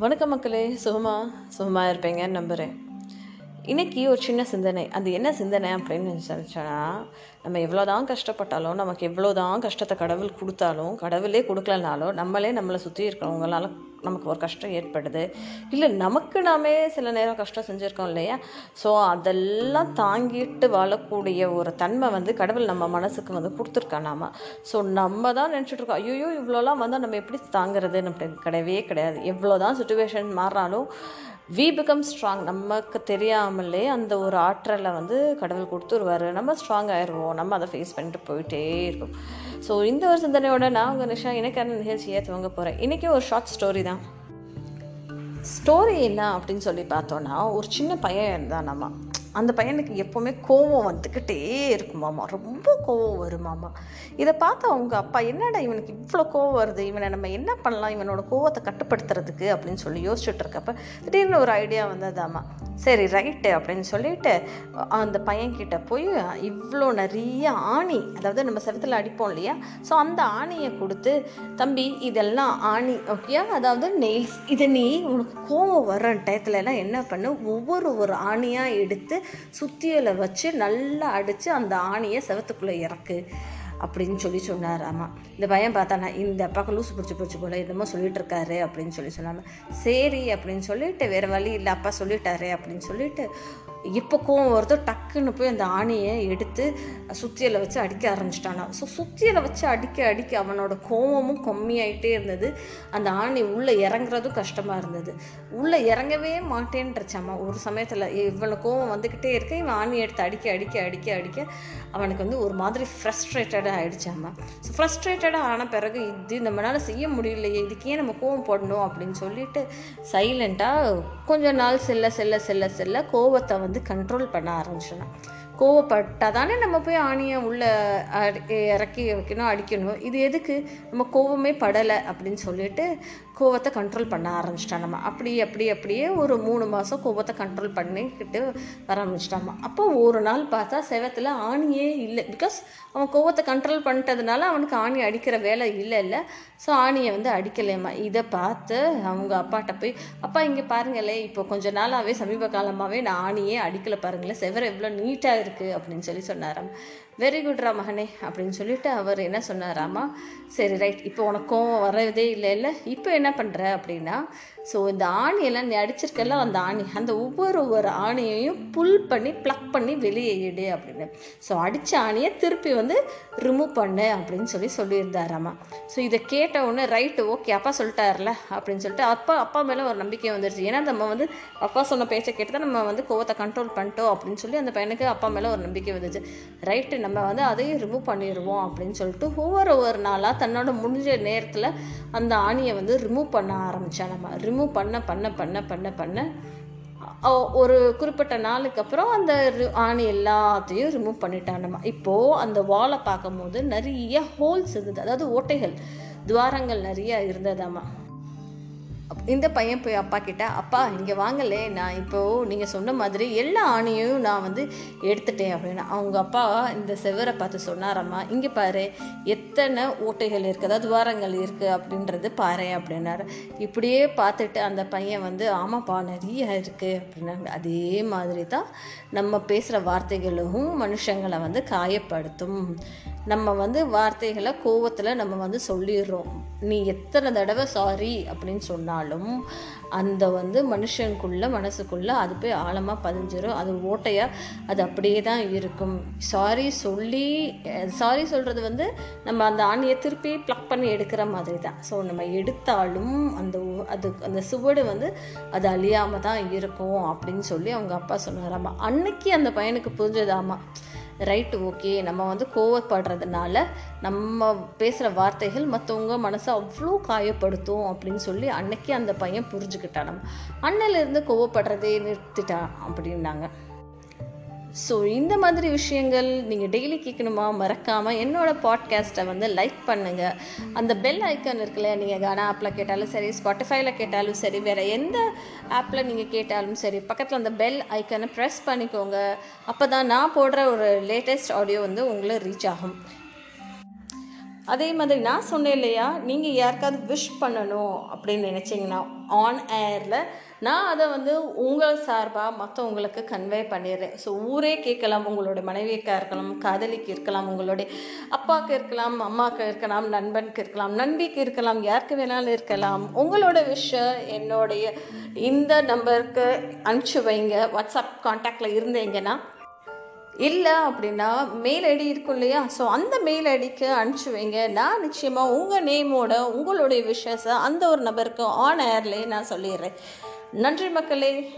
வணக்கம் மக்களே சுகமா? சுகமாக இருப்பீங்கன்னு நம்புகிறேன் இன்றைக்கி ஒரு சின்ன சிந்தனை. அது என்ன சிந்தனை அப்படின்னு நினச்சோன்னா நம்ம எவ்வளோ தான் கஷ்டப்பட்டாலும் நமக்கு எவ்வளோ தான் கஷ்டத்தை கடவுள் கொடுத்தாலும் கடவுளே கொடுக்கலனாலும் நம்மளே நம்மளை சுற்றி இருக்கிறவங்களால நமக்கு ஒரு கஷ்டம் ஏற்படுது. இல்லை நமக்கு நாமே சில நேரம் கஷ்டம் செஞ்சுருக்கோம் இல்லையா? ஸோ அதெல்லாம் தாங்கிட்டு வாழக்கூடிய ஒரு தன்மை வந்து கடவுள் நம்ம மனசுக்கு வந்து கொடுத்துருக்கா நாம. ஸோ நம்ம தான் நினச்சிட்டு இருக்கோம் ஐயோ இவ்வளோலாம் வந்தால் நம்ம எப்படி தாங்கிறது? நம்மளுக்கு கிடையவே கிடையாது. எவ்வளோ தான் சுச்சுவேஷன் மாறினாலும் வி பிகம் ஸ்ட்ராங் நமக்கு தெரியாமலே அந்த ஒரு ஆற்றலை வந்து கடவுள் கொடுத்துருவார். நம்ம ஸ்ட்ராங் ஆயிடுவோம். நம்ம அதை ஃபேஸ் பண்ணிட்டு போயிட்டே இருக்கோம். ஸோ இந்த ஒரு சிந்தனையோட நான் உங்கள் நிஷா எனக்கான நிகழ்ச்சியை துவங்க போகிறேன் இன்றைக்கி ஒரு ஷார்ட் ஸ்டோரி தான். ஸ்டோரி என்ன அப்படின்னு சொல்லி பார்த்தோன்னா ஒரு சின்ன பையன் இருந்தான் நம்ம அந்த பையனுக்கு எப்போவுமே கோவம் வந்துக்கிட்டே இருக்குமாமா ரொம்ப கோவம் வருமாமா இதை பார்த்து அவங்க அப்பா என்னடா இவனுக்கு இவ்வளோ கோவம் வருது? இவனை நம்ம என்ன பண்ணலாம்? இவனோட கோவத்தை கட்டுப்படுத்துறதுக்கு? அப்படின்னு சொல்லி யோசிச்சுட்டு இருக்கப்ப திடீர்னு ஒரு ஐடியா வந்ததாமா சரி ரைட்டு அப்படின்னு சொல்லிட்டு அந்த பையன்கிட்ட போய் இவ்வளோ நிறைய ஆணி அதாவது நம்ம செவத்தில் அடிப்போம் இல்லையா? ஸோ அந்த ஆணியை கொடுத்து தம்பி இதெல்லாம் ஆணி ஓகேயா அதாவது நெயில்ஸ் இதை நீ உனக்கு கோவம் வர்ற டயத்துல எல்லாம் என்ன பண்ணு? ஒவ்வொரு ஒரு ஆணியாக எடுத்து சுத்தியலை வச்சு நல்லா அடித்து அந்த ஆணியை செவத்துக்குள்ளே இறக்கு. அப்படின்னு சொல்லி சொன்னார். ஆமாம் இந்த பையன் பார்த்தானா இந்த அப்பாவுக்கு லூசு பிடிச்சி பிடிச்சி போல என்னமோ சொல்லிட்டு இருக்காரு அப்படின்னு சொல்லி சொன்னாங்க. சரி அப்படின்னு சொல்லிட்டு வேறு வழி இல்லை அப்பா சொல்லிட்டாரு அப்படின்னு சொல்லிட்டு இப்போ கோவம் வருதோ டக்குன்னு போய் அந்த ஆணையை எடுத்து சுத்தியலை வச்சு அடிக்க ஆரம்பிச்சிட்டானா. ஸோ சுத்தியலை வச்சு அடிக்க அடிக்க அவனோட கோவமும் கம்மியாயிட்டே இருந்தது. அந்த ஆணி உள்ளே இறங்குறதும் கஷ்டமாக இருந்தது. உள்ளே இறங்கவே மாட்டேன்றச்சாமா ஒரு சமயத்தில் இவனை கோவம் வந்துக்கிட்டே இருக்க. இவன் ஆணி எடுத்து அடிக்க அடிக்க அடிக்க அடிக்க அவனுக்கு வந்து ஒரு மாதிரி ஃப்ரஸ்ட்ரேட்டடாக ஆகிடுச்சாமா ஸோ ஃப்ரஸ்ட்ரேட்டடாக ஆன பிறகு இது நம்மளால் செய்ய முடியலையே. இதுக்கே நம்ம கோவம் போடணும் அப்படின்னு சொல்லிட்டு சைலண்ட்டாக கொஞ்ச நாள் செல்ல செல்ல செல்ல செல்ல கோவத்தை வந்து வந்து கண்ட்ரோல் பண்ண ஆரம்பிச்சிடணும் கோவப்பட்டால் தானே நம்ம போய் ஆணியை உள்ளே இறக்கி வைக்கணும் அடிக்கணும். இது எதுக்கு? நம்ம கோவமே படலை அப்படின்னு சொல்லிட்டு கோவத்தை கண்ட்ரோல் பண்ண ஆரம்பிச்சிட்டான் நம்ம. அப்படி அப்படி அப்படியே ஒரு மூணு மாதம் கோவத்தை கண்ட்ரோல் பண்ணிக்கிட்டு வர ஆரம்பிச்சிட்டாமா அப்போ ஒரு நாள் பார்த்தா செவத்தில் ஆணியே இல்லை. பிகாஸ் அவன் கோவத்தை கண்ட்ரோல் பண்ணிட்டதுனால அவனுக்கு ஆணி அடிக்கிற வேலை இல்லை இல்லை. ஸோ ஆணியை வந்து அடிக்கலையம்மா. இதை பார்த்து அவங்க அப்பாட்ட போய் அப்பா இங்கே பாருங்களே இப்போ கொஞ்ச நாளாகவே சமீப காலமாகவே நான் ஆணியே அடிக்கலை பாருங்களேன். செவரை எவ்வளோ நீட்டாக இருக்குது அப்படின்னு சொல்லி சொன்னாராம். வெரி குட்ரா மகனே அப்படின்னு சொல்லிட்டு அவர் என்ன சொன்னாராமா சரி ரைட் இப்போ உனக்கு கோவம் வரதே இல்லை இல்லை. இப்போ என்ன பண்ணுற அப்படின்னா ஸோ இந்த ஆணியெல்லாம் நீ அடிச்சிருக்கல அந்த ஆணி. அந்த ஒவ்வொரு ஒவ்வொரு ஆணியையும் புல் பண்ணி ப்ளக் பண்ணி வெளியே இடு அப்படின்னு. ஸோ அடித்த ஆணியை திருப்பி வந்து ரிமூவ் பண்ணு அப்படின்னு சொல்லி சொல்லியிருந்தாராமா. ஸோ இதை கேட்ட உடனே ரைட்டு ஓகே அப்பா சொல்லிட்டார்ல அப்படின்னு சொல்லிட்டு அப்பா அப்பா மேலே ஒரு நம்பிக்கை வந்துருச்சு. ஏன்னா நம்ம வந்து அப்பா சொன்ன பேச்சை கேட்டு தான் நம்ம வந்து கோவத்தை கண்ட்ரோல் பண்ணிட்டோம் அப்படின்னு சொல்லி அந்த பையனுக்கு அப்பா மேலே ஒரு நம்பிக்கை வந்துச்சு. ரைட்டு நம்ம வந்து அதையும் ரிமூவ் பண்ணிடுவோம் அப்படின்னு சொல்லிட்டு ஒவ்வொரு ஒரு நாளாக தன்னோட முடிஞ்ச நேரத்தில் அந்த ஆணியை வந்து ரிமூவ் பண்ண ஆரம்பித்தான் நம்ம. ரிமூவ் பண்ண பண்ண பண்ண பண்ண பண்ண ஒரு குறிப்பிட்ட நாளுக்கு அப்புறம் அந்த ஆணி எல்லாத்தையும் ரிமூவ் பண்ணிட்டான் நம்ம. இப்போது அந்த வாலை பார்க்கும்போது நிறைய ஹோல்ஸ் இருந்தது. அதாவது ஓட்டைகள் துவாரங்கள் நிறைய இருந்ததாம்மா இந்த பையன் போய் அப்பா கிட்ட அப்பா இங்கே வாங்கலே நான் இப்போது நீங்கள் சொன்ன மாதிரி எல்லா ஆணையும் நான் வந்து எடுத்துட்டேன் அப்படின்னு. அவங்க அப்பா இந்த செவரை பார்த்து சொன்னாரம்மா இங்கே பாரு எத்தனை ஓட்டைகள் இருக்குது அதாவது துவாரங்கள் இருக்குது அப்படின்றது பாரு அப்படின்னாரு. இப்படியே பார்த்துட்டு அந்த பையன் வந்து ஆமாப்பா நிறைய இருக்குது அப்படின்னாங்க. அதே மாதிரி தான் நம்ம பேசுகிற வார்த்தைகளும் மனுஷங்களை வந்து காயப்படுத்தும். நம்ம வந்து வார்த்தைகளை கோவத்தில் நம்ம வந்து சொல்லிடுறோம். நீ எத்தனை தடவை சாரி அப்படின்னு சொன்னாலும் அந்த வந்து மனுஷனுக்குள்ள மனசுக்குள்ளே அது போய் ஆழமாக பதிஞ்சிடும் அது ஓட்டையாக அது அப்படியே தான் இருக்கும். சாரி சொல்லி சாரி சொல்கிறது வந்து நம்ம அந்த ஆணியை திருப்பி ப்ளக் பண்ணி எடுக்கிற மாதிரி தான். ஸோ நம்ம எடுத்தாலும் அந்த அது அந்த சுவடு வந்து அது அழியாமல் தான் இருக்கும் அப்படின்னு சொல்லி அவங்க அப்பா சொன்னாராமா. அன்னைக்கு அந்த பையனுக்கு புரிஞ்சதாமா. Right okay. நம்ம வந்து கோவப்படுறதுனால நம்ம பேசுகிற வார்த்தைகள் மற்றவங்க மனசை அவ்வளோ காயப்படுத்தும் அப்படின்னு சொல்லி அன்னைக்கு அந்த பையன் புரிஞ்சுக்கிட்டான் நம்ம. அண்ணிலேருந்து கோவப்படுறதே நிறுத்திட்டான் அப்படின்னாங்க. ஸோ இந்த மாதிரி விஷயங்கள் நீங்கள் டெய்லி கேட்கணுமா? மறக்காமல் என்னோடய பாட்காஸ்ட்டை வந்து லைக் பண்ணுங்கள் அந்த பெல் ஐக்கன் இருக்குல்ல நீங்கள் கானா ஆப்பில் கேட்டாலும் சரி ஸ்பாட்டிஃபைல கேட்டாலும் சரி வேறு எந்த ஆப்பில் நீங்கள் கேட்டாலும் சரி பக்கத்தில் அந்த பெல் ஐக்கனை ப்ரெஸ் பண்ணிக்கோங்க. அப்போ தான் நான் போடுற ஒரு லேட்டஸ்ட் ஆடியோ வந்து உங்களை ரீச் ஆகும். அதே மாதிரி நான் சொன்னேன் இல்லையா நீங்கள் யாருக்காவது விஷ் பண்ணணும் அப்படின்னு நினச்சிங்கன்னா ஆன் ஏரில் நான் அதை வந்து உங்கள் சார்பாக மற்றவங்களுக்கு கன்வே பண்ணிடுறேன். ஸோ ஊரே கேட்கலாம் உங்களுடைய மனைவிக்கா இருக்கலாம் காதலிக்கு இருக்கலாம் உங்களுடைய அப்பாவுக்கு இருக்கலாம் அம்மாவுக்கு இருக்கலாம் நண்பனுக்கு இருக்கலாம் நண்பிக்கு இருக்கலாம் யாருக்கு வேணாலும் இருக்கலாம். உங்களோட விஷயம் என்னுடைய இந்த நம்பருக்கு அனுப்பிச்சு வைங்க. வாட்ஸ்அப் காண்டாக்டில் இருந்தீங்கன்னா இல்லை அப்படின்னா மெயில் ஐடி இருக்கும் இல்லையா? ஸோ அந்த மெயில் ஐடிக்கு அனுப்பிச்சி வைங்க. நான் நிச்சயமாக உங்கள் நேமோட உங்களுடைய விஷயத்தை அந்த ஒரு நபருக்கு ஆன் ஏர்லேயே நான் சொல்லிடுறேன். நன்றி மக்களே.